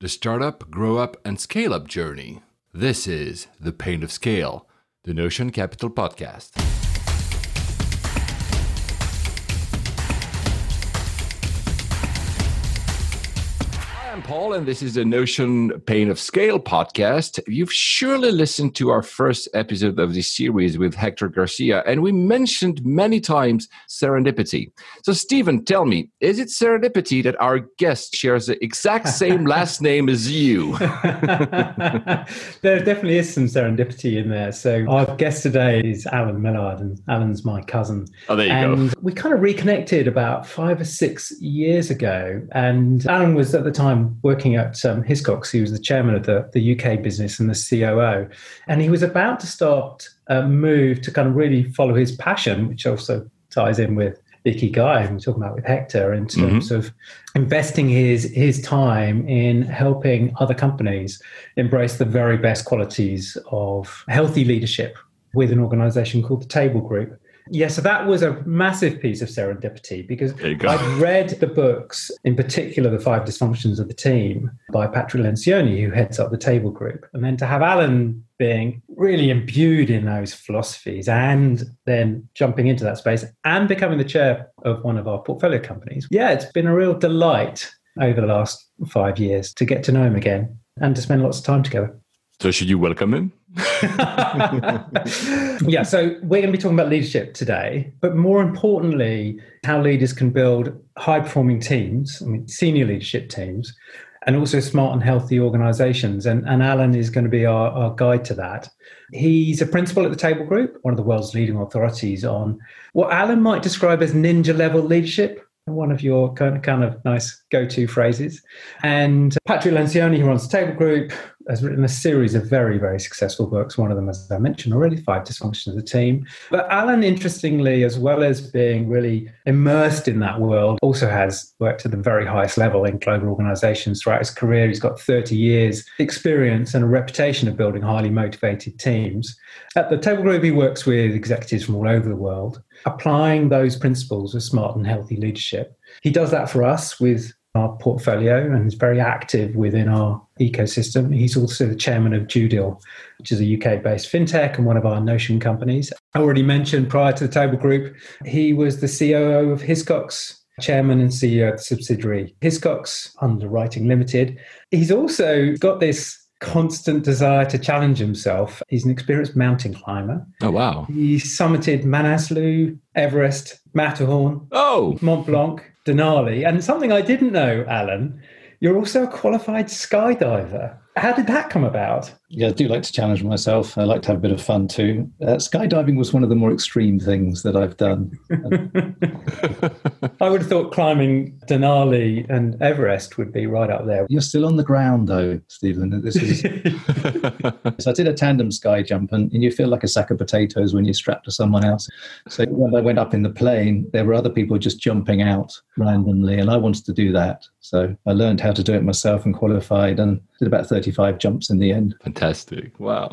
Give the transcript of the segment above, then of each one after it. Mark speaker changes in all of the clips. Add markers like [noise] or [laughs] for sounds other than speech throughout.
Speaker 1: the startup, grow up, and scale up journey. This is The Pain of Scale, the Notion Capital podcast. Paul, and this is the Notion Pain of Scale podcast. You've surely listened to our first episode of this series with Hector Garcia, and we mentioned many times serendipity. So, Stephen, tell me, is it serendipity that our guest shares the exact same [laughs] last name as you? [laughs] [laughs]
Speaker 2: there definitely is some serendipity in there. So, our guest today is Alan Millard, and Alan's my cousin.
Speaker 1: Oh, there you
Speaker 2: and
Speaker 1: go.
Speaker 2: we kind of reconnected about five or six years ago, and Alan was at the time working at um, Hiscox. He was the chairman of the, the UK business and the COO. And he was about to start a move to kind of really follow his passion, which also ties in with Ikigai, we're talking about with Hector, in terms mm-hmm. of investing his his time in helping other companies embrace the very best qualities of healthy leadership with an organization called the Table Group. Yeah, so that was a massive piece of serendipity because I'd read the books, in particular, The Five Dysfunctions of the Team by Patrick Lencioni, who heads up the table group. And then to have Alan being really imbued in those philosophies and then jumping into that space and becoming the chair of one of our portfolio companies. Yeah, it's been a real delight over the last five years to get to know him again and to spend lots of time together.
Speaker 1: So, should you welcome him? [laughs]
Speaker 2: yeah, so we're going to be talking about leadership today, but more importantly, how leaders can build high performing teams, I mean, senior leadership teams, and also smart and healthy organizations. And, and Alan is going to be our, our guide to that. He's a principal at the Table Group, one of the world's leading authorities on what Alan might describe as ninja level leadership one of your kind of, kind of nice go-to phrases. And Patrick Lencioni, who runs the Table Group, has written a series of very, very successful books. One of them, as I mentioned already, Five Dysfunctions of the Team. But Alan, interestingly, as well as being really immersed in that world, also has worked at the very highest level in global organizations throughout his career. He's got 30 years experience and a reputation of building highly motivated teams. At the Table Group, he works with executives from all over the world, applying those principles of smart and healthy leadership. He does that for us with our portfolio and is very active within our ecosystem. He's also the chairman of Judil, which is a UK based fintech and one of our Notion companies. I already mentioned prior to the Table Group, he was the COO of Hiscox, chairman and CEO of the subsidiary Hiscox Underwriting Limited. He's also got this constant desire to challenge himself. He's an experienced mountain climber.
Speaker 1: Oh, wow.
Speaker 2: He summited Manaslu, Everest, Matterhorn,
Speaker 1: oh,
Speaker 2: Mont Blanc, Denali. And something I didn't know, Alan, you're also a qualified skydiver. How did that come about?
Speaker 3: Yeah, I do like to challenge myself. I like to have a bit of fun too. Uh, skydiving was one of the more extreme things that I've done. [laughs]
Speaker 2: I would have thought climbing Denali and Everest would be right up there.
Speaker 3: You're still on the ground though, Stephen. This is [laughs] so I did a tandem sky jump, and, and you feel like a sack of potatoes when you're strapped to someone else. So when I went up in the plane, there were other people just jumping out randomly, and I wanted to do that. So I learned how to do it myself and qualified, and did about 35 jumps in the end.
Speaker 1: Fantastic. Wow.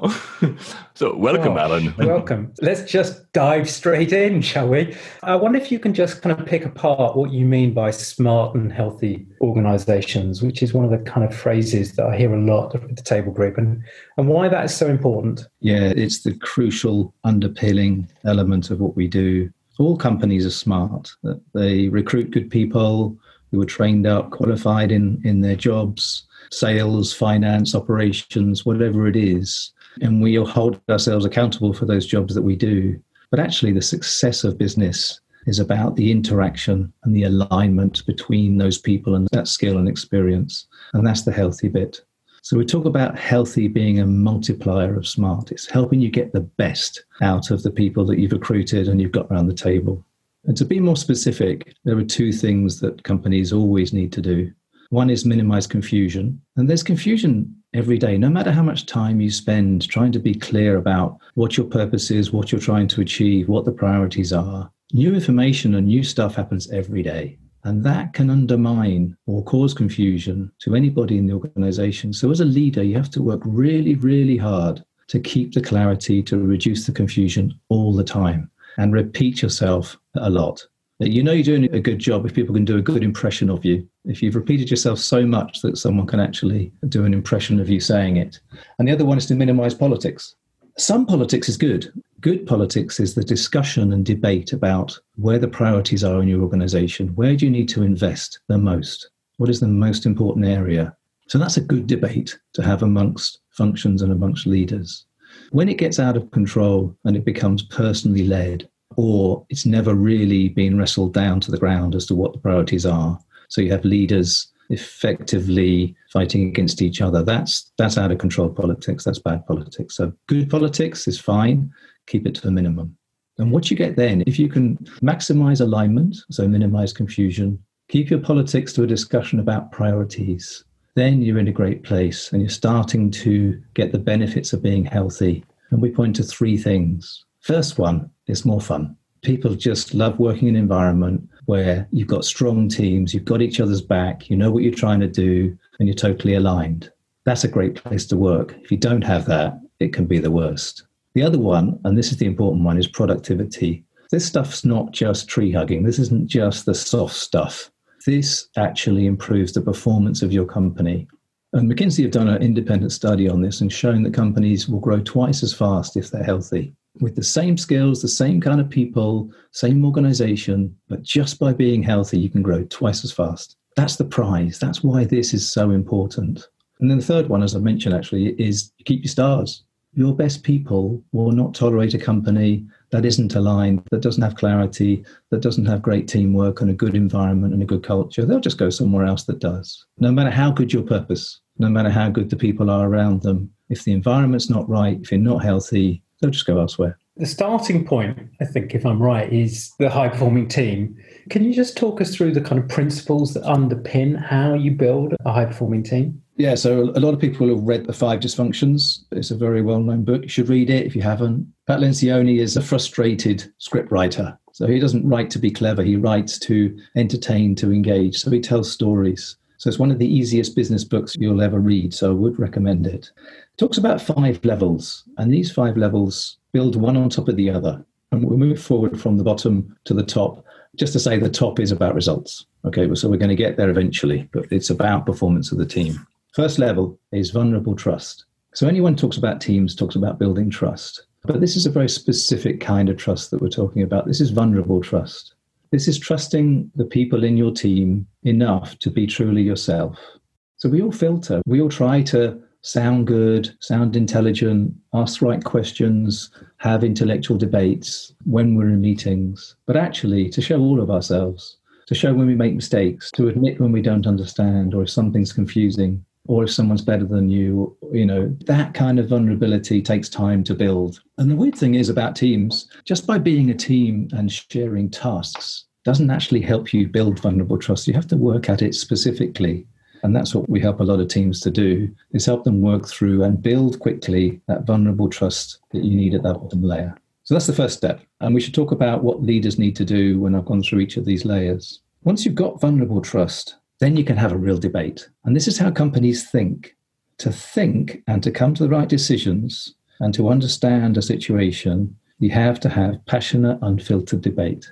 Speaker 1: [laughs] so, welcome, oh, Alan. [laughs]
Speaker 2: welcome. Let's just dive straight in, shall we? I wonder if you can just kind of pick apart what you mean by smart and healthy organizations, which is one of the kind of phrases that I hear a lot at the table group, and, and why that is so important.
Speaker 3: Yeah, it's the crucial underpinning element of what we do. All companies are smart, they recruit good people who are trained up, qualified in, in their jobs sales, finance, operations, whatever it is. And we hold ourselves accountable for those jobs that we do. But actually, the success of business is about the interaction and the alignment between those people and that skill and experience. And that's the healthy bit. So we talk about healthy being a multiplier of smart. It's helping you get the best out of the people that you've recruited and you've got around the table. And to be more specific, there are two things that companies always need to do. One is minimize confusion. And there's confusion every day, no matter how much time you spend trying to be clear about what your purpose is, what you're trying to achieve, what the priorities are. New information and new stuff happens every day. And that can undermine or cause confusion to anybody in the organization. So, as a leader, you have to work really, really hard to keep the clarity, to reduce the confusion all the time, and repeat yourself a lot. You know you're doing a good job if people can do a good impression of you If you've repeated yourself so much that someone can actually do an impression of you saying it. And the other one is to minimize politics. Some politics is good. Good politics is the discussion and debate about where the priorities are in your organization. Where do you need to invest the most? What is the most important area? So that's a good debate to have amongst functions and amongst leaders. When it gets out of control and it becomes personally led, or it's never really been wrestled down to the ground as to what the priorities are, so you have leaders effectively fighting against each other. That's that's out of control politics. That's bad politics. So good politics is fine. Keep it to the minimum. And what you get then, if you can maximize alignment, so minimize confusion, keep your politics to a discussion about priorities, then you're in a great place and you're starting to get the benefits of being healthy. And we point to three things. First one is more fun. People just love working in an environment where you've got strong teams, you've got each other's back, you know what you're trying to do, and you're totally aligned. That's a great place to work. If you don't have that, it can be the worst. The other one, and this is the important one, is productivity. This stuff's not just tree hugging. This isn't just the soft stuff. This actually improves the performance of your company. And McKinsey have done an independent study on this and shown that companies will grow twice as fast if they're healthy with the same skills, the same kind of people, same organization, but just by being healthy, you can grow twice as fast. That's the prize. That's why this is so important. And then the third one, as I mentioned, actually, is keep your stars. Your best people will not tolerate a company that isn't aligned, that doesn't have clarity, that doesn't have great teamwork and a good environment and a good culture. They'll just go somewhere else that does. No matter how good your purpose, no matter how good the people are around them, if the environment's not right, if you're not healthy, they'll just go elsewhere.
Speaker 2: The starting point, I think, if I'm right, is the high performing team. Can you just talk us through the kind of principles that underpin how you build a high performing team?
Speaker 3: Yeah, so a lot of people have read The Five Dysfunctions. It's a very well known book. You should read it if you haven't. Pat Lencioni is a frustrated scriptwriter. So he doesn't write to be clever, he writes to entertain, to engage. So he tells stories. So it's one of the easiest business books you'll ever read. So I would recommend it talks about five levels, and these five levels build one on top of the other. And we move forward from the bottom to the top, just to say the top is about results. Okay, so we're going to get there eventually, but it's about performance of the team. First level is vulnerable trust. So anyone talks about teams talks about building trust. But this is a very specific kind of trust that we're talking about. This is vulnerable trust. This is trusting the people in your team enough to be truly yourself. So we all filter, we all try to sound good, sound intelligent, ask the right questions, have intellectual debates when we're in meetings, but actually to show all of ourselves, to show when we make mistakes, to admit when we don't understand or if something's confusing or if someone's better than you, you know, that kind of vulnerability takes time to build. And the weird thing is about teams, just by being a team and sharing tasks doesn't actually help you build vulnerable trust. You have to work at it specifically and that's what we help a lot of teams to do is help them work through and build quickly that vulnerable trust that you need at that bottom layer. So that's the first step. And we should talk about what leaders need to do when I've gone through each of these layers. Once you've got vulnerable trust, then you can have a real debate. And this is how companies think. To think and to come to the right decisions and to understand a situation, you have to have passionate, unfiltered debate.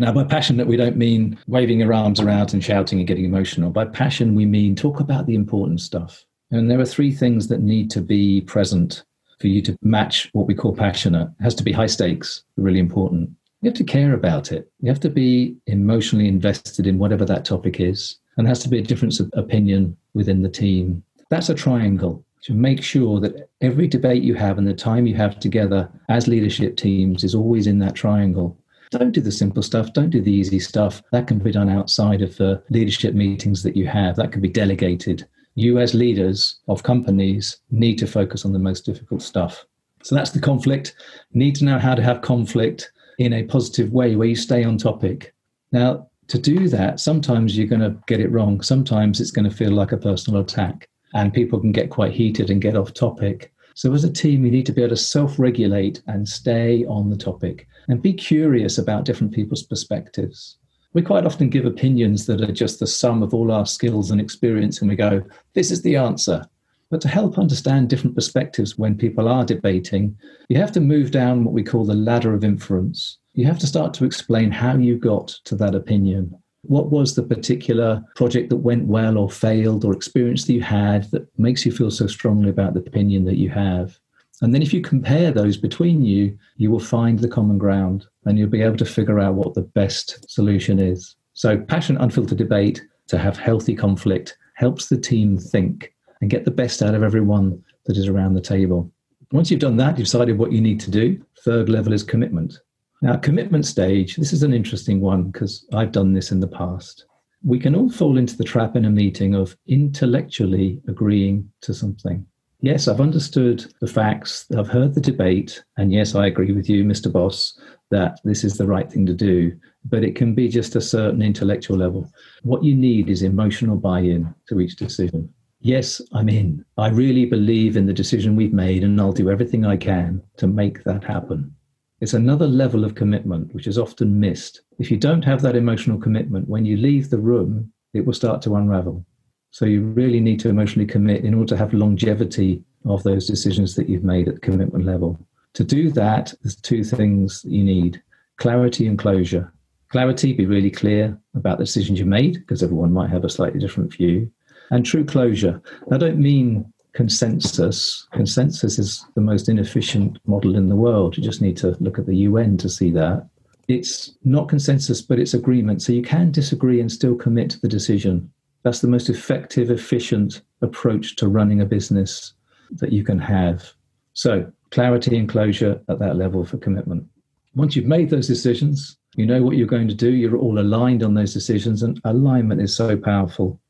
Speaker 3: Now, by passionate, we don't mean waving your arms around and shouting and getting emotional. By passion, we mean talk about the important stuff. And there are three things that need to be present for you to match what we call passionate. It has to be high stakes, really important. You have to care about it. You have to be emotionally invested in whatever that topic is. And there has to be a difference of opinion within the team. That's a triangle to make sure that every debate you have and the time you have together as leadership teams is always in that triangle. Don't do the simple stuff. Don't do the easy stuff. That can be done outside of the leadership meetings that you have. That can be delegated. You, as leaders of companies, need to focus on the most difficult stuff. So that's the conflict. Need to know how to have conflict in a positive way where you stay on topic. Now, to do that, sometimes you're going to get it wrong. Sometimes it's going to feel like a personal attack, and people can get quite heated and get off topic. So, as a team, you need to be able to self regulate and stay on the topic and be curious about different people's perspectives. We quite often give opinions that are just the sum of all our skills and experience, and we go, this is the answer. But to help understand different perspectives when people are debating, you have to move down what we call the ladder of inference. You have to start to explain how you got to that opinion. What was the particular project that went well or failed or experience that you had that makes you feel so strongly about the opinion that you have? And then if you compare those between you, you will find the common ground and you'll be able to figure out what the best solution is. So, passionate, unfiltered debate to have healthy conflict helps the team think and get the best out of everyone that is around the table. Once you've done that, you've decided what you need to do. Third level is commitment. Now, commitment stage, this is an interesting one because I've done this in the past. We can all fall into the trap in a meeting of intellectually agreeing to something. Yes, I've understood the facts, I've heard the debate, and yes, I agree with you, Mr. Boss, that this is the right thing to do, but it can be just a certain intellectual level. What you need is emotional buy in to each decision. Yes, I'm in. I really believe in the decision we've made, and I'll do everything I can to make that happen. It's another level of commitment which is often missed. If you don't have that emotional commitment, when you leave the room, it will start to unravel. So you really need to emotionally commit in order to have longevity of those decisions that you've made at commitment level. To do that, there's two things you need clarity and closure. Clarity, be really clear about the decisions you made, because everyone might have a slightly different view. And true closure. I don't mean consensus. Consensus is the most inefficient model in the world. You just need to look at the UN to see that. It's not consensus, but it's agreement. So you can disagree and still commit to the decision. That's the most effective, efficient approach to running a business that you can have. So, clarity and closure at that level for commitment. Once you've made those decisions, you know what you're going to do, you're all aligned on those decisions, and alignment is so powerful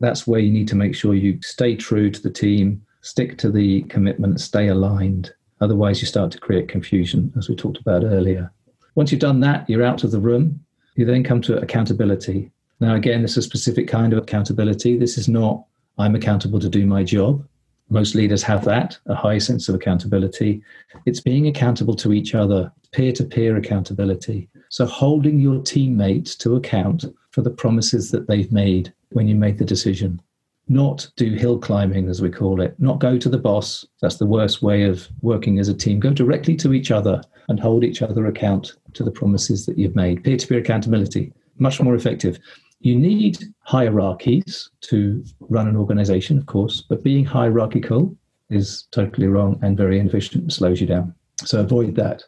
Speaker 3: that's where you need to make sure you stay true to the team, stick to the commitment, stay aligned. Otherwise, you start to create confusion, as we talked about earlier. Once you've done that, you're out of the room. You then come to accountability. Now, again, this is a specific kind of accountability. This is not, I'm accountable to do my job. Most leaders have that, a high sense of accountability. It's being accountable to each other, peer to peer accountability. So, holding your teammates to account for the promises that they've made when you made the decision. Not do hill climbing, as we call it, not go to the boss. That's the worst way of working as a team. Go directly to each other and hold each other account to the promises that you've made. Peer to peer accountability, much more effective. You need hierarchies to run an organization, of course, but being hierarchical is totally wrong and very inefficient, and slows you down. So avoid that.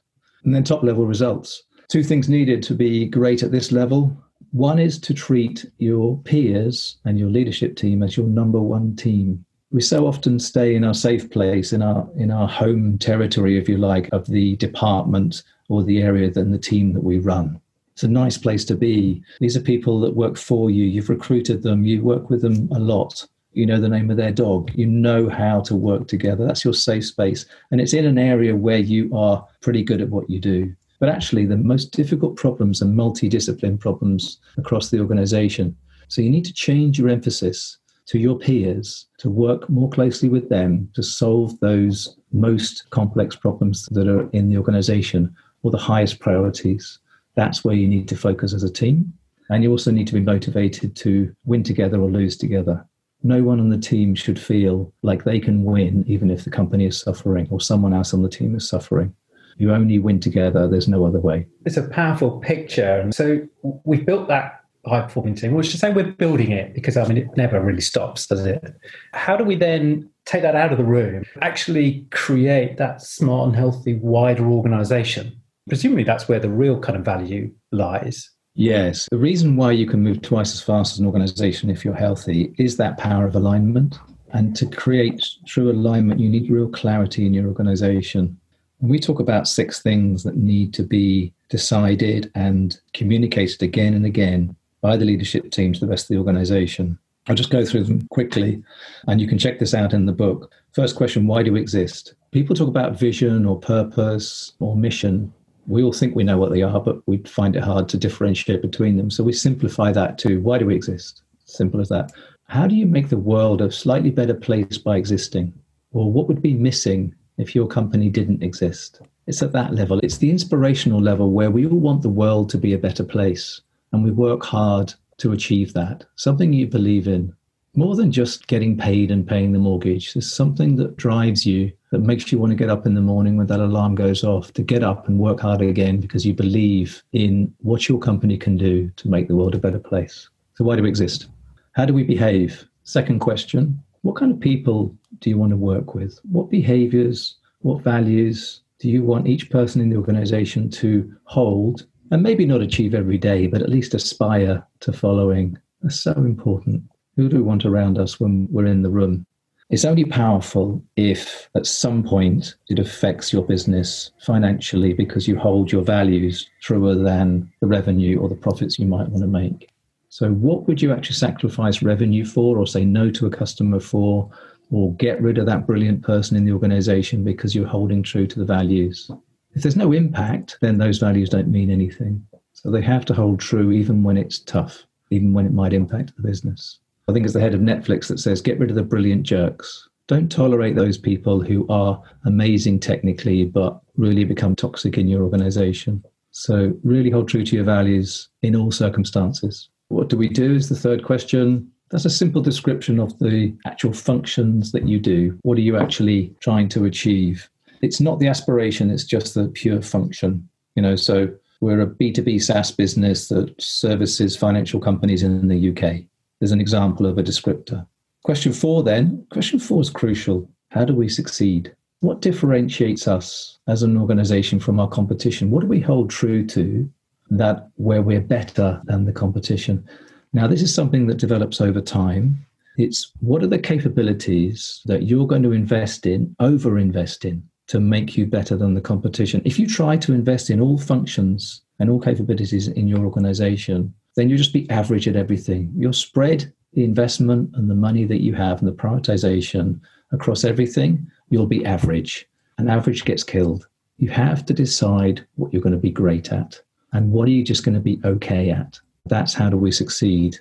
Speaker 3: And then top level results. Two things needed to be great at this level one is to treat your peers and your leadership team as your number one team. We so often stay in our safe place, in our in our home territory, if you like, of the department or the area than the team that we run. It's a nice place to be. These are people that work for you. You've recruited them. You work with them a lot. You know the name of their dog. You know how to work together. That's your safe space. And it's in an area where you are pretty good at what you do. But actually, the most difficult problems are multidiscipline problems across the organization. So you need to change your emphasis to your peers, to work more closely with them to solve those most complex problems that are in the organization or the highest priorities. That's where you need to focus as a team. And you also need to be motivated to win together or lose together. No one on the team should feel like they can win even if the company is suffering or someone else on the team is suffering. You only win together. There's no other way.
Speaker 2: It's a powerful picture. So we've built that high performing team. Well, should say we're building it because I mean it never really stops, does it? How do we then take that out of the room, actually create that smart and healthy wider organization? Presumably that's where the real kind of value lies.
Speaker 3: Yes. The reason why you can move twice as fast as an organization if you're healthy is that power of alignment. And to create true alignment, you need real clarity in your organization. We talk about six things that need to be decided and communicated again and again by the leadership team to the rest of the organization. I'll just go through them quickly, and you can check this out in the book. First question Why do we exist? People talk about vision or purpose or mission. We all think we know what they are, but we find it hard to differentiate between them. So we simplify that to why do we exist? Simple as that. How do you make the world a slightly better place by existing? Or what would be missing if your company didn't exist. It's at that level. It's the inspirational level where we all want the world to be a better place and we work hard to achieve that. Something you believe in. More than just getting paid and paying the mortgage, there's something that drives you that makes you want to get up in the morning when that alarm goes off, to get up and work hard again because you believe in what your company can do to make the world a better place. So, why do we exist? How do we behave? Second question What kind of people do you want to work with? What behaviors, what values do you want each person in the organization to hold and maybe not achieve every day, but at least aspire to following? That's so important. Who do we want around us when we're in the room? It's only powerful if at some point it affects your business financially because you hold your values truer than the revenue or the profits you might want to make. So, what would you actually sacrifice revenue for, or say no to a customer for, or get rid of that brilliant person in the organization because you're holding true to the values? If there's no impact, then those values don't mean anything. So, they have to hold true even when it's tough, even when it might impact the business. I think it's the head of Netflix that says, get rid of the brilliant jerks. Don't tolerate those people who are amazing technically, but really become toxic in your organization. So, really hold true to your values in all circumstances. What do we do is the third question. That's a simple description of the actual functions that you do. What are you actually trying to achieve? It's not the aspiration, it's just the pure function. You know, so we're a B2B SaaS business that services financial companies in the UK there's an example of a descriptor. Question four, then. Question four is crucial. How do we succeed? What differentiates us as an organization from our competition? What do we hold true to that where we're better than the competition? Now, this is something that develops over time. It's what are the capabilities that you're going to invest in, over invest in, to make you better than the competition? If you try to invest in all functions and all capabilities in your organization, then you'll just be average at everything. You'll spread the investment and the money that you have and the prioritization across everything, you'll be average. And average gets killed. You have to decide what you're going to be great at and what are you just going to be okay at. That's how do we succeed.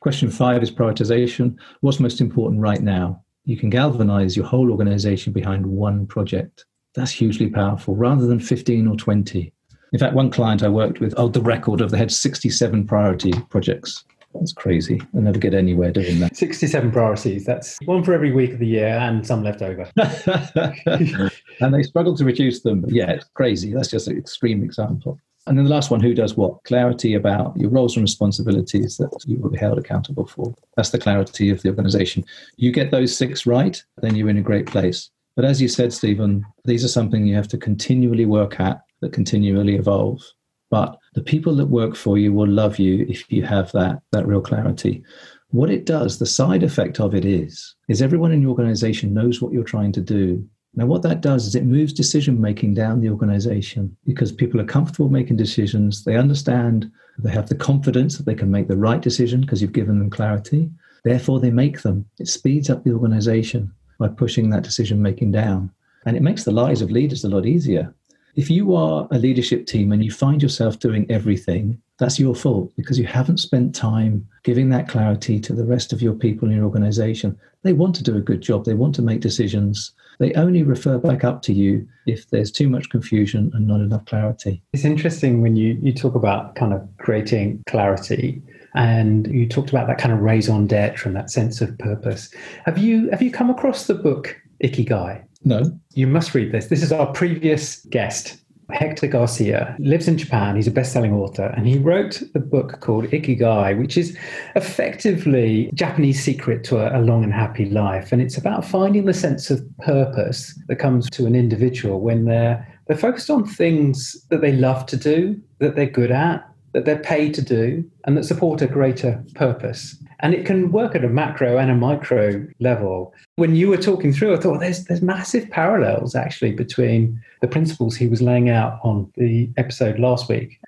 Speaker 3: Question five is prioritization. What's most important right now? You can galvanize your whole organization behind one project. That's hugely powerful rather than 15 or 20. In fact, one client I worked with, oh, the record of they had 67 priority projects. That's crazy. They'll never get anywhere doing that.
Speaker 2: 67 priorities. That's one for every week of the year and some left over. [laughs] [laughs]
Speaker 3: and they struggle to reduce them. But yeah, it's crazy. That's just an extreme example. And then the last one, who does what? Clarity about your roles and responsibilities that you will be held accountable for. That's the clarity of the organization. You get those six right, then you're in a great place. But as you said, Stephen, these are something you have to continually work at that continually evolve. But the people that work for you will love you if you have that, that real clarity. What it does, the side effect of it is, is everyone in your organization knows what you're trying to do. Now, what that does is it moves decision making down the organization because people are comfortable making decisions. They understand, they have the confidence that they can make the right decision because you've given them clarity. Therefore, they make them. It speeds up the organization by pushing that decision making down. And it makes the lives of leaders a lot easier if you are a leadership team and you find yourself doing everything, that's your fault because you haven't spent time giving that clarity to the rest of your people in your organization. They want to do a good job, they want to make decisions. They only refer back up to you if there's too much confusion and not enough clarity.
Speaker 2: It's interesting when you, you talk about kind of creating clarity and you talked about that kind of raison d'etre and that sense of purpose. Have you have you come across the book Ikigai?
Speaker 3: No.
Speaker 2: You must read this. This is our previous guest, Hector Garcia, lives in Japan. He's a best-selling author, and he wrote a book called Ikigai, which is effectively Japanese secret to a, a, long and happy life. And it's about finding the sense of purpose that comes to an individual when they're they're focused on things that they love to do, that they're good at, that they're paid to do, and that support a greater purpose. And it can work at a macro and a micro level. When you were talking through, I thought there's there's massive parallels actually between the principles he was laying out on the episode last week.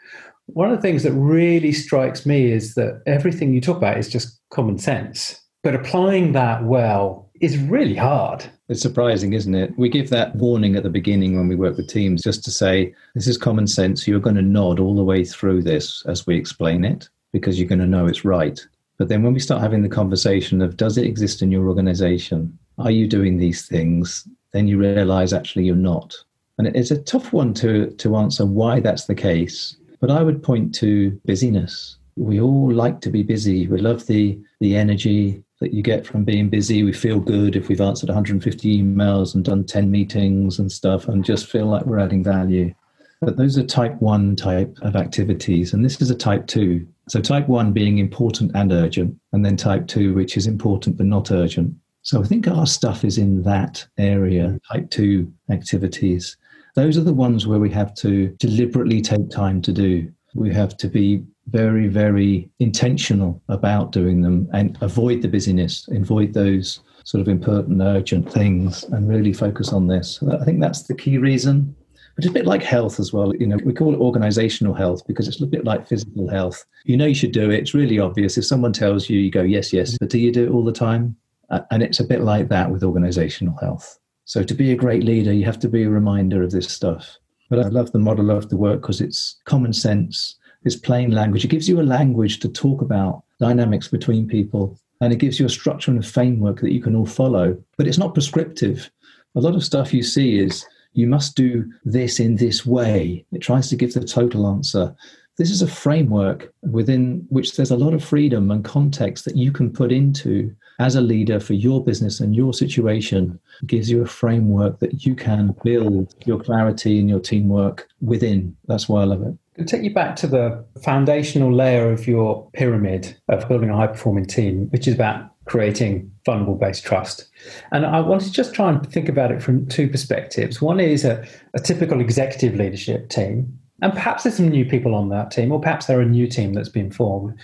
Speaker 2: One of the things that really strikes me is that everything you talk about is just common sense. But applying that well is really hard.
Speaker 3: It's surprising, isn't it? We give that warning at the beginning when we work with teams just to say, this is common sense. You're going to nod all the way through this as we explain it because you're going to know it's right. But then when we start having the conversation of does it exist in your organization? Are you doing these things? Then you realize actually you're not. And it's a tough one to, to answer why that's the case. But I would point to busyness. We all like to be busy. We love the, the energy, that you get from being busy. We feel good if we've answered 150 emails and done 10 meetings and stuff and just feel like we're adding value. But those are type one type of activities, and this is a type two. So, type one being important and urgent, and then type two, which is important but not urgent. So, I think our stuff is in that area, type two activities. Those are the ones where we have to deliberately take time to do. We have to be very, very intentional about doing them and avoid the busyness, avoid those sort of important, urgent things, and really focus on this. I think that's the key reason but it's a bit like health as well. You know, we call it organizational health because it's a bit like physical health. You know you should do it. It's really obvious. If someone tells you, you go, yes, yes. But do you do it all the time? Uh, and it's a bit like that with organizational health. So to be a great leader, you have to be a reminder of this stuff. But I love the model of the work because it's common sense, it's plain language. It gives you a language to talk about dynamics between people, and it gives you a structure and a framework that you can all follow. But it's not prescriptive. A lot of stuff you see is you must do this in this way. It tries to give the total answer. This is a framework within which there's a lot of freedom and context that you can put into as a leader for your business and your situation. It gives you a framework that you can build your clarity and your teamwork within. That's why I love it.
Speaker 2: To take you back to the foundational layer of your pyramid of building a high performing team, which is about creating vulnerable based trust. And I want to just try and think about it from two perspectives. One is a, a, typical executive leadership team, and perhaps there's some new people on that team, or perhaps they're a new team that's been formed.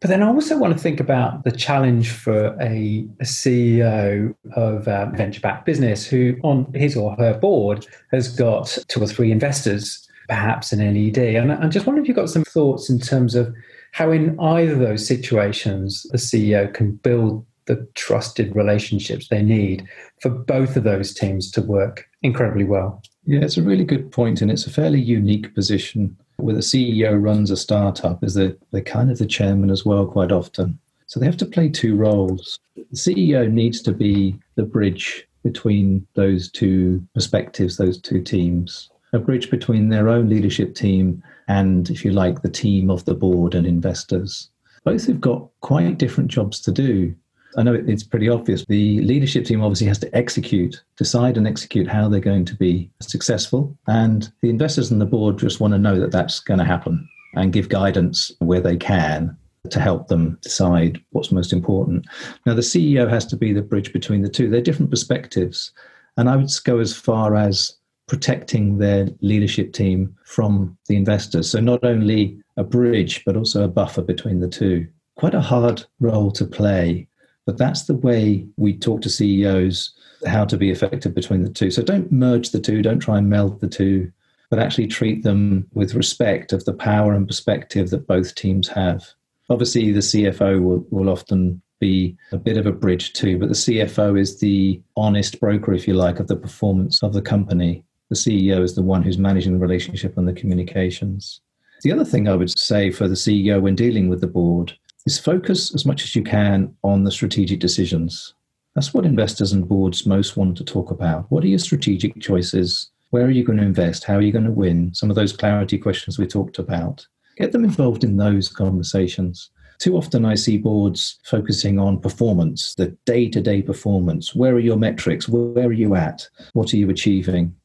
Speaker 2: But then I also want to think about the challenge for a, a CEO of a venture backed business who, on his or her board, has got two or three investors, perhaps an NED. And I just wonder if you've got some thoughts in terms of how in either those situations the CEO can build the trusted relationships they need for both of those teams to work incredibly well.
Speaker 3: Yeah, it's a really good point, and it's a fairly unique position where the CEO runs a startup, is that they're kind of the chairman as well, quite often. So they have to play two roles. The CEO needs to be the bridge between those two perspectives, those two teams, a bridge between their own leadership team and, if you like, the team of the board and investors. Both have got quite different jobs to do. I know it's pretty obvious. The leadership team obviously has to execute, decide and execute how they're going to be successful. And the investors and the board just want to know that that's going to happen and give guidance where they can to help them decide what's most important. Now, the CEO has to be the bridge between the two. They're different perspectives. And I would go as far as protecting their leadership team from the investors. So, not only a bridge, but also a buffer between the two. Quite a hard role to play, but that's the way we talk to CEOs how to be effective between the two. So, don't merge the two, don't try and meld the two, but actually treat them with respect of the power and perspective that both teams have. Obviously, the CFO will, will often be a bit of a bridge too, but the CFO is the honest broker, if you like, of the performance of the company. The CEO is the one who's managing the relationship and the communications. The other thing I would say for the CEO when dealing with the board is focus as much as you can on the strategic decisions. That's what investors and boards most want to talk about. What are your strategic choices? Where are you going to invest? How are you going to win? Some of those clarity questions we talked about. Get them involved in those conversations. Too often I see boards focusing on performance, the day to day performance. Where are your metrics? Where are you at? What are you achieving?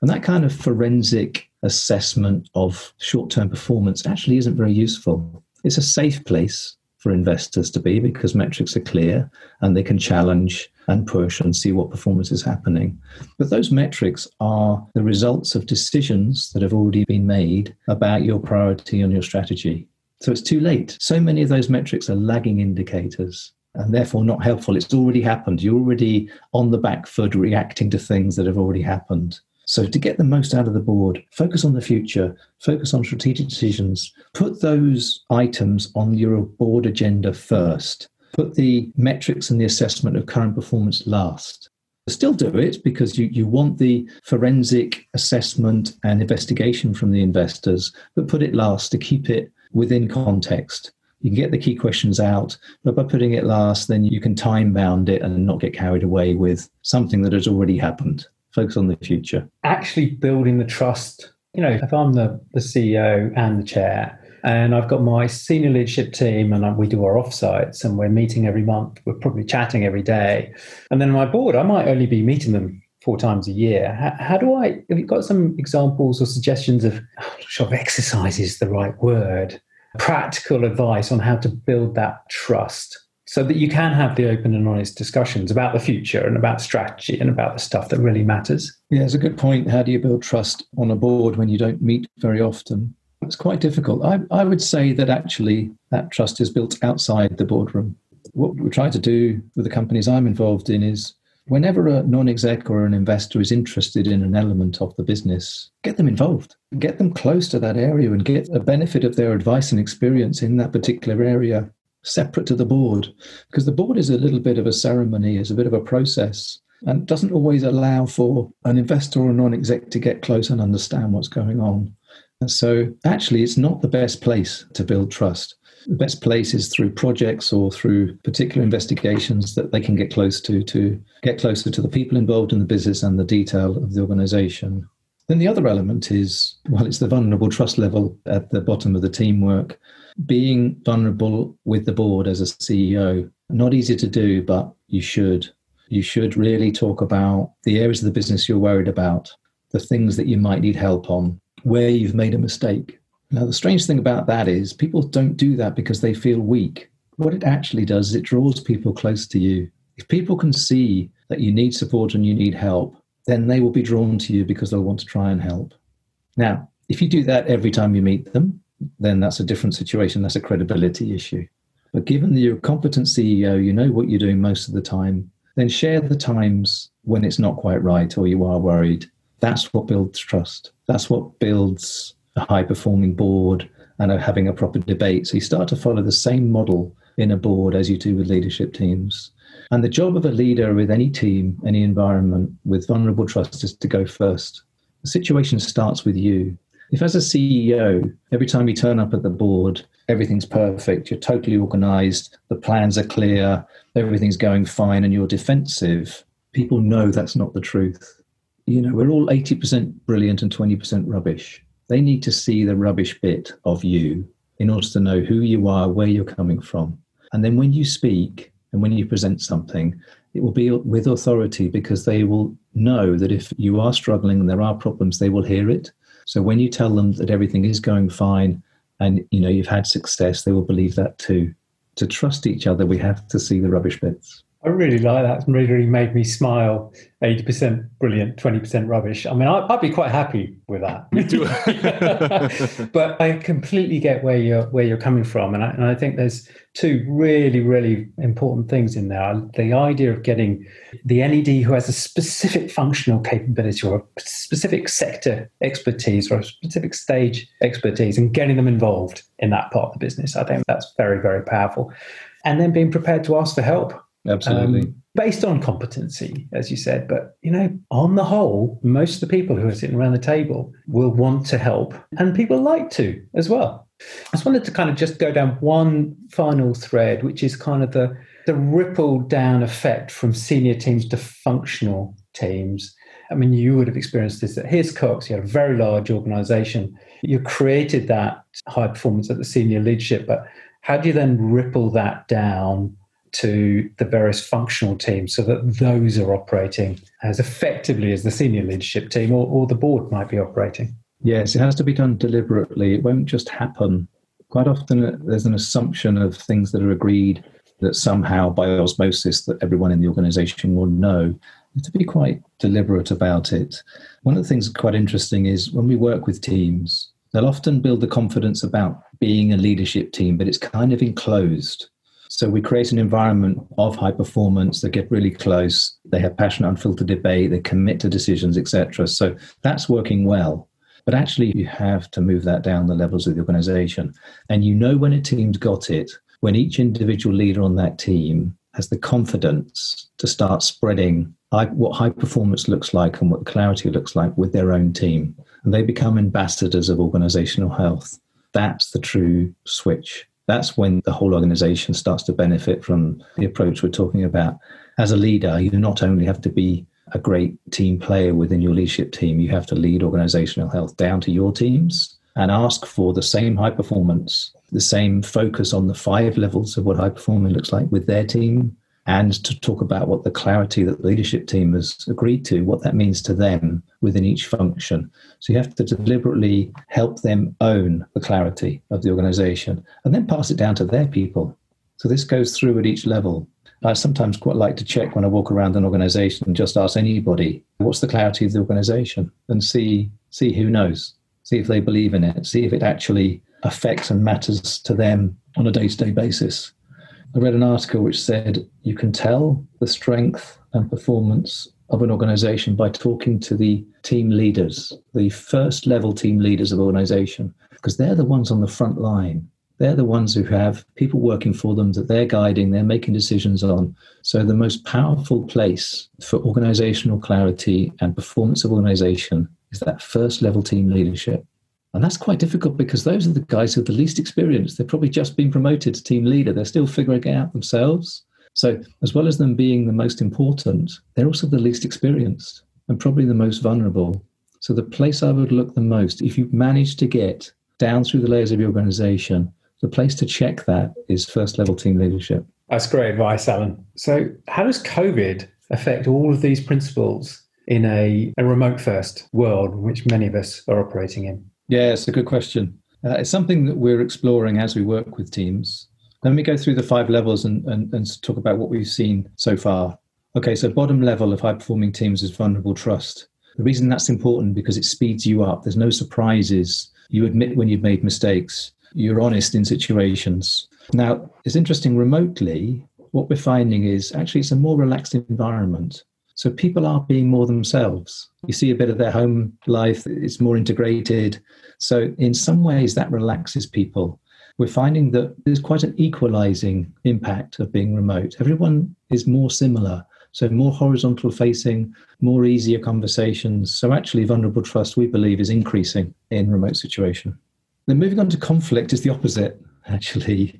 Speaker 3: And that kind of forensic assessment of short term performance actually isn't very useful. It's a safe place for investors to be because metrics are clear and they can challenge and push and see what performance is happening. But those metrics are the results of decisions that have already been made about your priority and your strategy. So it's too late. So many of those metrics are lagging indicators and therefore not helpful. It's already happened. You're already on the back foot reacting to things that have already happened. So, to get the most out of the board, focus on the future, focus on strategic decisions, put those items on your board agenda first, put the metrics and the assessment of current performance last. Still do it because you, you want the forensic assessment and investigation from the investors, but put it last to keep it within context. You can get the key questions out, but by putting it last, then you can time bound it and not get carried away with something that has already happened focus on the future.
Speaker 2: Actually building the trust. You know, if I'm the, the CEO and the chair, And I've got my senior leadership team, and we do our offsites, and we're meeting every month. We're probably chatting every day. And then my board, I might only be meeting them four times a year. How, how, do I, have you got some examples or suggestions of, I'm not sure if exercise is the right word, practical advice on how to build that trust so that you can have the open and honest discussions about the future and about strategy and about the stuff that really matters.
Speaker 3: Yeah, it's a good point. How do you build trust on a board when you don't meet very often? It's quite difficult. I, I would say that actually that trust is built outside the boardroom. What we try to do with the companies I'm involved in is whenever a non exec or an investor is interested in an element of the business, get them involved, get them close to that area and get a benefit of their advice and experience in that particular area separate to the board because the board is a little bit of a ceremony, is a bit of a process and doesn't always allow for an investor or non-exec to get close and understand what's going on. And so actually it's not the best place to build trust. The best place is through projects or through particular investigations that they can get close to to get closer to the people involved in the business and the detail of the organization. Then the other element is well, it's the vulnerable trust level at the bottom of the teamwork being vulnerable with the board as a CEO, not easy to do, but you should. You should really talk about the areas of the business you're worried about, the things that you might need help on, where you've made a mistake. Now, the strange thing about that is people don't do that because they feel weak. What it actually does is it draws people close to you. If people can see that you need support and you need help, then they will be drawn to you because they'll want to try and help. Now, if you do that every time you meet them, then that's a different situation. That's a credibility issue. But given that you're a competent CEO, you know what you're doing most of the time, then share the times when it's not quite right or you are worried. That's what builds trust. That's what builds a high performing board and having a proper debate. So you start to follow the same model in a board as you do with leadership teams. And the job of a leader with any team, any environment with vulnerable trust is to go first. The situation starts with you. If, as a CEO, every time you turn up at the board, everything's perfect, you're totally organized, the plans are clear, everything's going fine, and you're defensive, people know that's not the truth. You know, we're all 80% brilliant and 20% rubbish. They need to see the rubbish bit of you in order to know who you are, where you're coming from. And then when you speak and when you present something, it will be with authority because they will know that if you are struggling and there are problems, they will hear it so when you tell them that everything is going fine and you know you've had success, they will believe that too. To trust each other, we have to see the rubbish bits.
Speaker 2: I really like that. It's really, really made me smile. 80% brilliant, 20% rubbish. I mean, I'd, be quite happy with that. [laughs] [laughs] But I completely get where you're where you're coming from, and I, and I think there's two really, really important things in there. The idea of getting the NED who has a specific functional capability or a specific sector expertise or a specific stage expertise, and getting them involved in that part of the business. I think that's very, very powerful. And then being prepared to ask for help
Speaker 3: Absolutely. Um,
Speaker 2: based on competency, as you said. But, you know, on the whole, most of the people who are sitting around the table will want to help, and people like to as well. I just wanted to kind of just go down one final thread, which is kind of the, the ripple down effect from senior teams to functional teams. I mean, you would have experienced this at Hiscox. You had a very large organization. You created that high performance at the senior leadership, but how do you then ripple that down to the various functional teams so that those are operating as effectively as the senior leadership team or, or the board might be operating.
Speaker 3: Yes, it has to be done deliberately. It won't just happen. Quite often, uh, there's an assumption of things that are agreed that somehow by osmosis that everyone in the organization will know. To be quite deliberate about it. One of the things quite interesting is when we work with teams, they'll often build the confidence about being a leadership team, but it's kind of enclosed. So we create an environment of high performance. They get really close. They have passionate, unfiltered debate. They commit to decisions, etc. So that's working well. But actually, you have to move that down the levels of the organization. And you know when a team's got it, when each individual leader on that team has the confidence to start spreading what high performance looks like and what clarity looks like with their own team. And they become ambassadors of organizational health. That's the true switch that's when the whole organization starts to benefit from the approach we're talking about. As a leader, you not only have to be a great team player within your leadership team, you have to lead organizational health down to your teams and ask for the same high performance, the same focus on the five levels of what high performing looks like with their team, and to talk about what the clarity that the leadership team has agreed to, what that means to them within each function. So you have to deliberately help them own the clarity of the organization and then pass it down to their people. So this goes through at each level. I sometimes quite like to check when I walk around an organization and just ask anybody, what's the clarity of the organization? And see see who knows. See if they believe in it. See if it actually affects and matters to them on a day-to-day basis. I read an article which said you can tell the strength and performance of an organization by talking to the team leaders, the first level team leaders of organization, because they're the ones on the front line. They're the ones who have people working for them that they're guiding, they're making decisions on. So, the most powerful place for organizational clarity and performance of organization is that first level team leadership. And that's quite difficult because those are the guys who have the least experience. They've probably just been promoted to team leader. They're still figuring it out themselves. So, as well as them being the most important, they're also the least experienced and probably the most vulnerable. So, the place I would look the most, if you manage to get down through the layers of your organization, the place to check that is first level team leadership.
Speaker 2: That's great advice, Alan. So, how does COVID affect all of these principles in a, a remote first world, which many of us are operating in?
Speaker 3: Yeah, it's a good question. Uh, it's something that we're exploring as we work with teams. Let me go through the five levels and, and, and talk about what we've seen so far. Okay, so bottom level of high performing teams is vulnerable trust. The reason that's important because it speeds you up. There's no surprises. You admit when you've made mistakes. You're honest in situations. Now, it's interesting remotely, what we're finding is actually it's a more relaxed environment. So people are being more themselves. You see a bit of their home life, it's more integrated. So, in some ways, that relaxes people. We're finding that there's quite an equalizing impact of being remote. Everyone is more similar. So, more horizontal facing, more easier conversations. So, actually, vulnerable trust, we believe, is increasing in remote situation. Then, moving on to conflict is the opposite, [laughs] actually.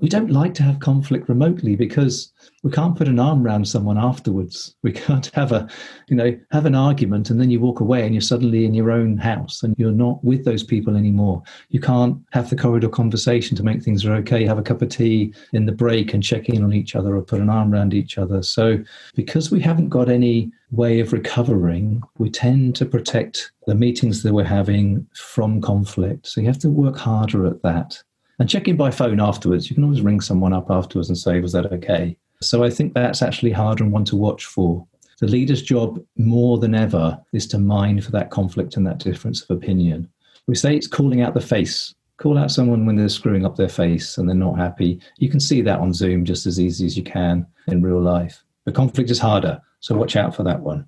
Speaker 3: We don't like to have conflict remotely because we can't put an arm around someone afterwards. [laughs] We can't have a, you know, have an argument and then you walk away and you're suddenly in your own house and you're not with those people anymore. You can't have the corridor conversation to make things okay, have a cup of tea in the break and check in on each other or put an arm around each other. So because we haven't got any way of recovering, we tend to protect the meetings that we're having from conflict. So you have to work harder at that and check in by phone afterwards. You can always ring someone up afterwards and say, Was that okay? So I think that's actually harder and one to watch for. The leader's job more than ever is to mind for that conflict and that difference of opinion. We say it's calling out the face. Call out someone when they're screwing up their face and they're not happy. You can see that on Zoom just as easy as you can in real life. The conflict is harder, so watch out for that one.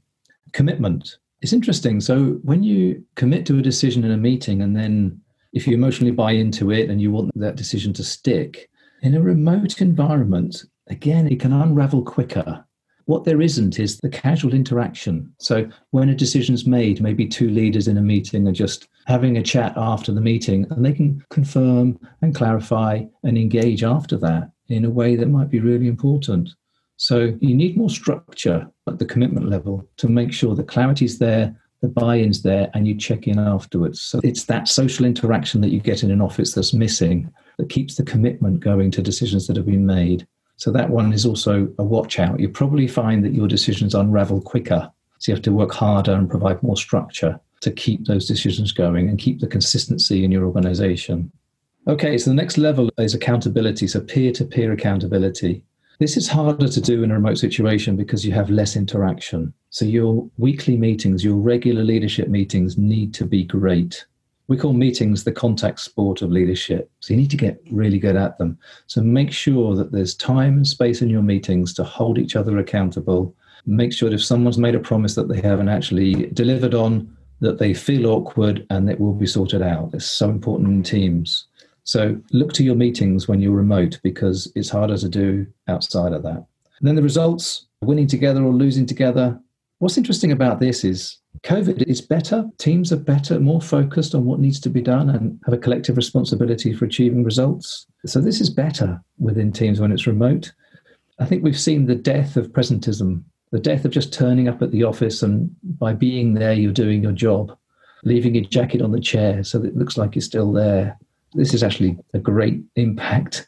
Speaker 3: Commitment. It's interesting. So when you commit to a decision in a meeting and then if you emotionally buy into it and you want that decision to stick, in a remote environment, again, it can unravel quicker. What there isn't is the casual interaction. So when a decision's made, maybe two leaders in a meeting are just having a chat after the meeting and they can confirm and clarify and engage after that in a way that might be really important. So you need more structure at the commitment level to make sure that clarity's there, the buy-in's there, and you check in afterwards. So it's that social interaction that you get in an office that's missing that keeps the commitment going to decisions that have been made. So that one is also a watch out. You probably find that your decisions unravel quicker. So you have to work harder and provide more structure to keep those decisions going and keep the consistency in your organization. Okay, so the next level is accountability, so peer to peer accountability. This is harder to do in a remote situation because you have less interaction. So your weekly meetings, your regular leadership meetings need to be great we call meetings the contact sport of leadership. So you need to get really good at them. So make sure that there's time and space in your meetings to hold each other accountable. Make sure that if someone's made a promise that they haven't actually delivered on, that they feel awkward and it will be sorted out. It's so important in teams. So look to your meetings when you're remote because it's harder to do outside of that. And then the results, winning together or losing together. What's interesting about this is COVID is better. Teams are better, more focused on what needs to be done and have a collective responsibility for achieving results. So, this is better within teams when it's remote. I think we've seen the death of presentism, the death of just turning up at the office and by being there, you're doing your job. leaving your jacket on the chair so that it looks like you're still there. This is actually a great impact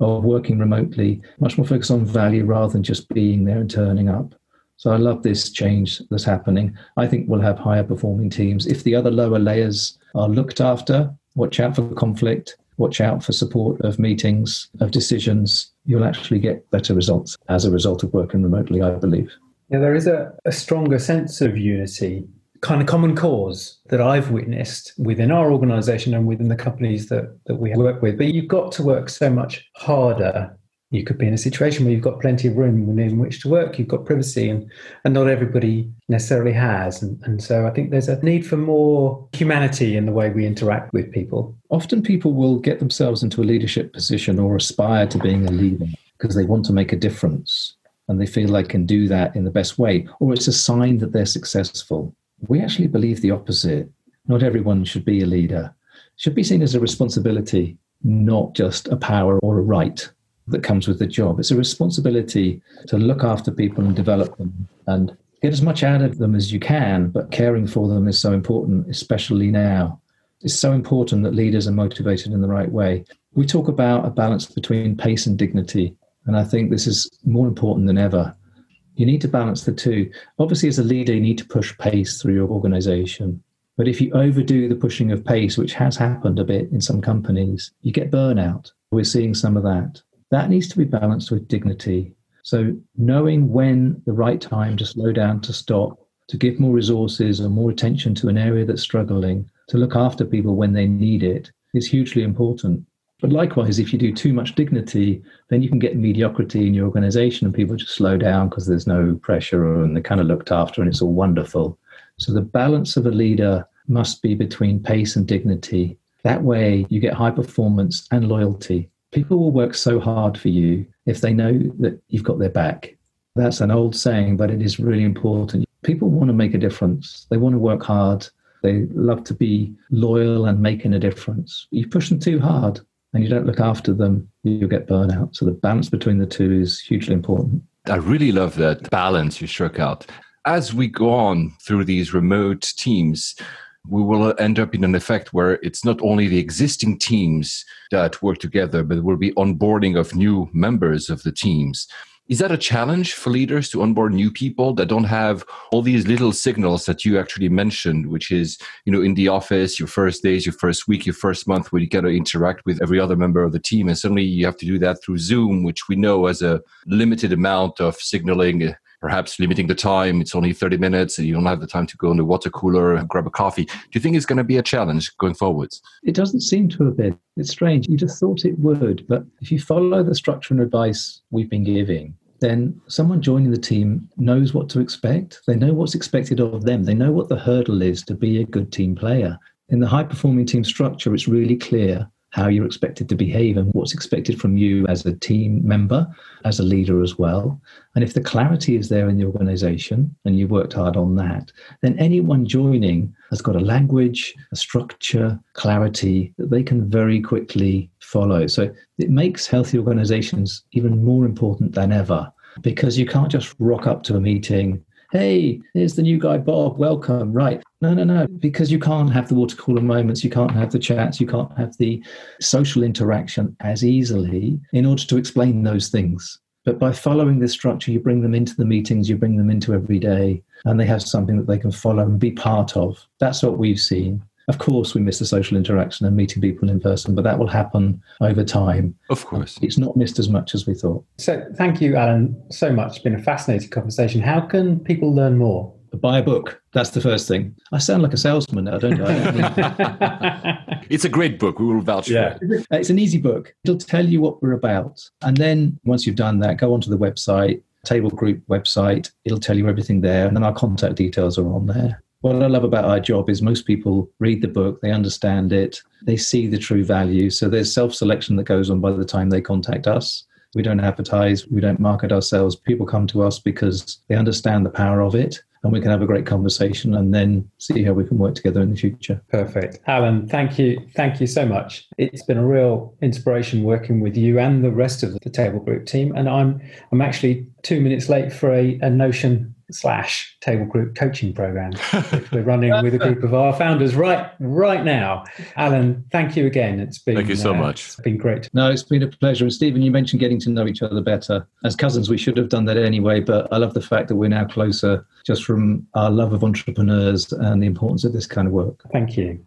Speaker 3: of working remotely, much more focused on value rather than just being there and turning up. So I love this change that's happening. I think we'll have higher performing teams. If the other lower layers are looked after, watch out for conflict, watch out for support of meetings, of decisions, you'll actually get better results as a result of working remotely, I believe.
Speaker 2: Yeah, there is a, a stronger sense of unity, kind of common cause that I've witnessed within our organization and within the companies that, that we work with. But you've got to work so much harder you could be in a situation where you've got plenty of room within which to work, you've got privacy, and, and not everybody necessarily has. And, and so I think there's a need for more humanity in the way we interact with people.
Speaker 3: Often people will get themselves into a leadership position or aspire to being a leader because they want to make a difference and they feel they can do that in the best way, or it's a sign that they're successful. We actually believe the opposite. Not everyone should be a leader. Should be seen as a responsibility, not just a power or a right that comes with the job. It's a responsibility to look after people and develop them and get as much out of them as you can, but caring for them is so important, especially now. It's so important that leaders are motivated in the right way. We talk about a balance between pace and dignity, and I think this is more important than ever. You need to balance the two. Obviously, as a leader, you need to push pace through your organization. But if you overdo the pushing of pace, which has happened a bit in some companies, you get burnout. We're seeing some of that that needs to be balanced with dignity. So, knowing when the right time to slow down, to stop, to give more resources or more attention to an area that's struggling, to look after people when they need it is hugely important. But likewise, if you do too much dignity, then you can get mediocrity in your organization and people just slow down because there's no pressure and they're kind of looked after and it's all wonderful. So the balance of a leader must be between pace and dignity. That way, you get high performance and loyalty people will work so hard for you if they know that you've got their back. That's an old saying, but it is really important. People want to make a difference, they want to work hard, they love to be loyal and making a difference. You push them too hard and you don't look after them, you'll get burnout. So the balance between the two is hugely important.
Speaker 1: I really love that balance you struck out. As we go on through these remote teams, we will end up in an effect where it's not only the existing teams that work together, but will be onboarding of new members of the teams. Is that a challenge for leaders to onboard new people that don't have all these little signals that you actually mentioned, which is, you know, in the office, your first days, your first week, your first month, where you got to interact with every other member of the team. And suddenly you have to do that through Zoom, which we know has a limited amount of signaling perhaps limiting the time. It's only 30 minutes and you don't have the time to go in the water cooler and grab a coffee. Do you think it's going to be a challenge going forwards?
Speaker 3: It doesn't seem to have been. It's strange. You just thought it would. But if you follow the structure and advice we've been giving, then someone joining the team knows what to expect. They know what's expected of them. They know what the hurdle is to be a good team player. In the high performing team structure, it's really clear how you're expected to behave and what's expected from you as a team member, as a leader as well. And if the clarity is there in the organization and you've worked hard on that, then anyone joining has got a language, a structure, clarity that they can very quickly follow. So it makes healthy organizations even more important than ever because you can't just rock up to a meeting hey, here's the new guy, Bob, welcome. Right. No, no, no, because you can't have the water cooler moments, you can't have the chats, you can't have the social interaction as easily in order to explain those things. But by following this structure, you bring them into the meetings, you bring them into every day, and they have something that they can follow and be part of. That's what we've seen. Of course, we miss the social interaction and meeting people in person, but that will happen over time.
Speaker 1: Of course.
Speaker 3: It's not missed as much as we thought.
Speaker 2: So, thank you, Alan, so much. It's been a fascinating conversation. How can people learn more?
Speaker 3: Buy a book. That's the first thing. I sound like a salesman now, don't
Speaker 1: I? [laughs] it's a great book. We will vouch yeah. for it.
Speaker 3: Uh, it's an easy book. It'll tell you what we're about. And then once you've done that, go onto the website, Table Group website. It'll tell you everything there. And then our contact details are on there. What I love about our job is most people read the book, they understand it, they see the true value. So there's self selection that goes on by the time they contact us. We don't advertise, we don't market ourselves. People come to us because they understand the power of it and we can have a great conversation and then see how we can work together in the future.
Speaker 2: Perfect. Alan, thank you. Thank you so much. It's been a real inspiration working with you and the rest of the Table Group team. And I'm I'm actually two minutes late for a, a Notion slash table group coaching program, [laughs] which we're running with a group of our founders right right now. Alan, thank you again. It's been
Speaker 1: thank you so
Speaker 2: uh,
Speaker 1: much.
Speaker 2: It's been great.
Speaker 3: No, it's been a pleasure. And Stephen, you mentioned getting to know each other better. As cousins, we should have done that anyway, but I love the fact that we're now closer just from our love of entrepreneurs and the importance of this kind of work.
Speaker 2: Thank you.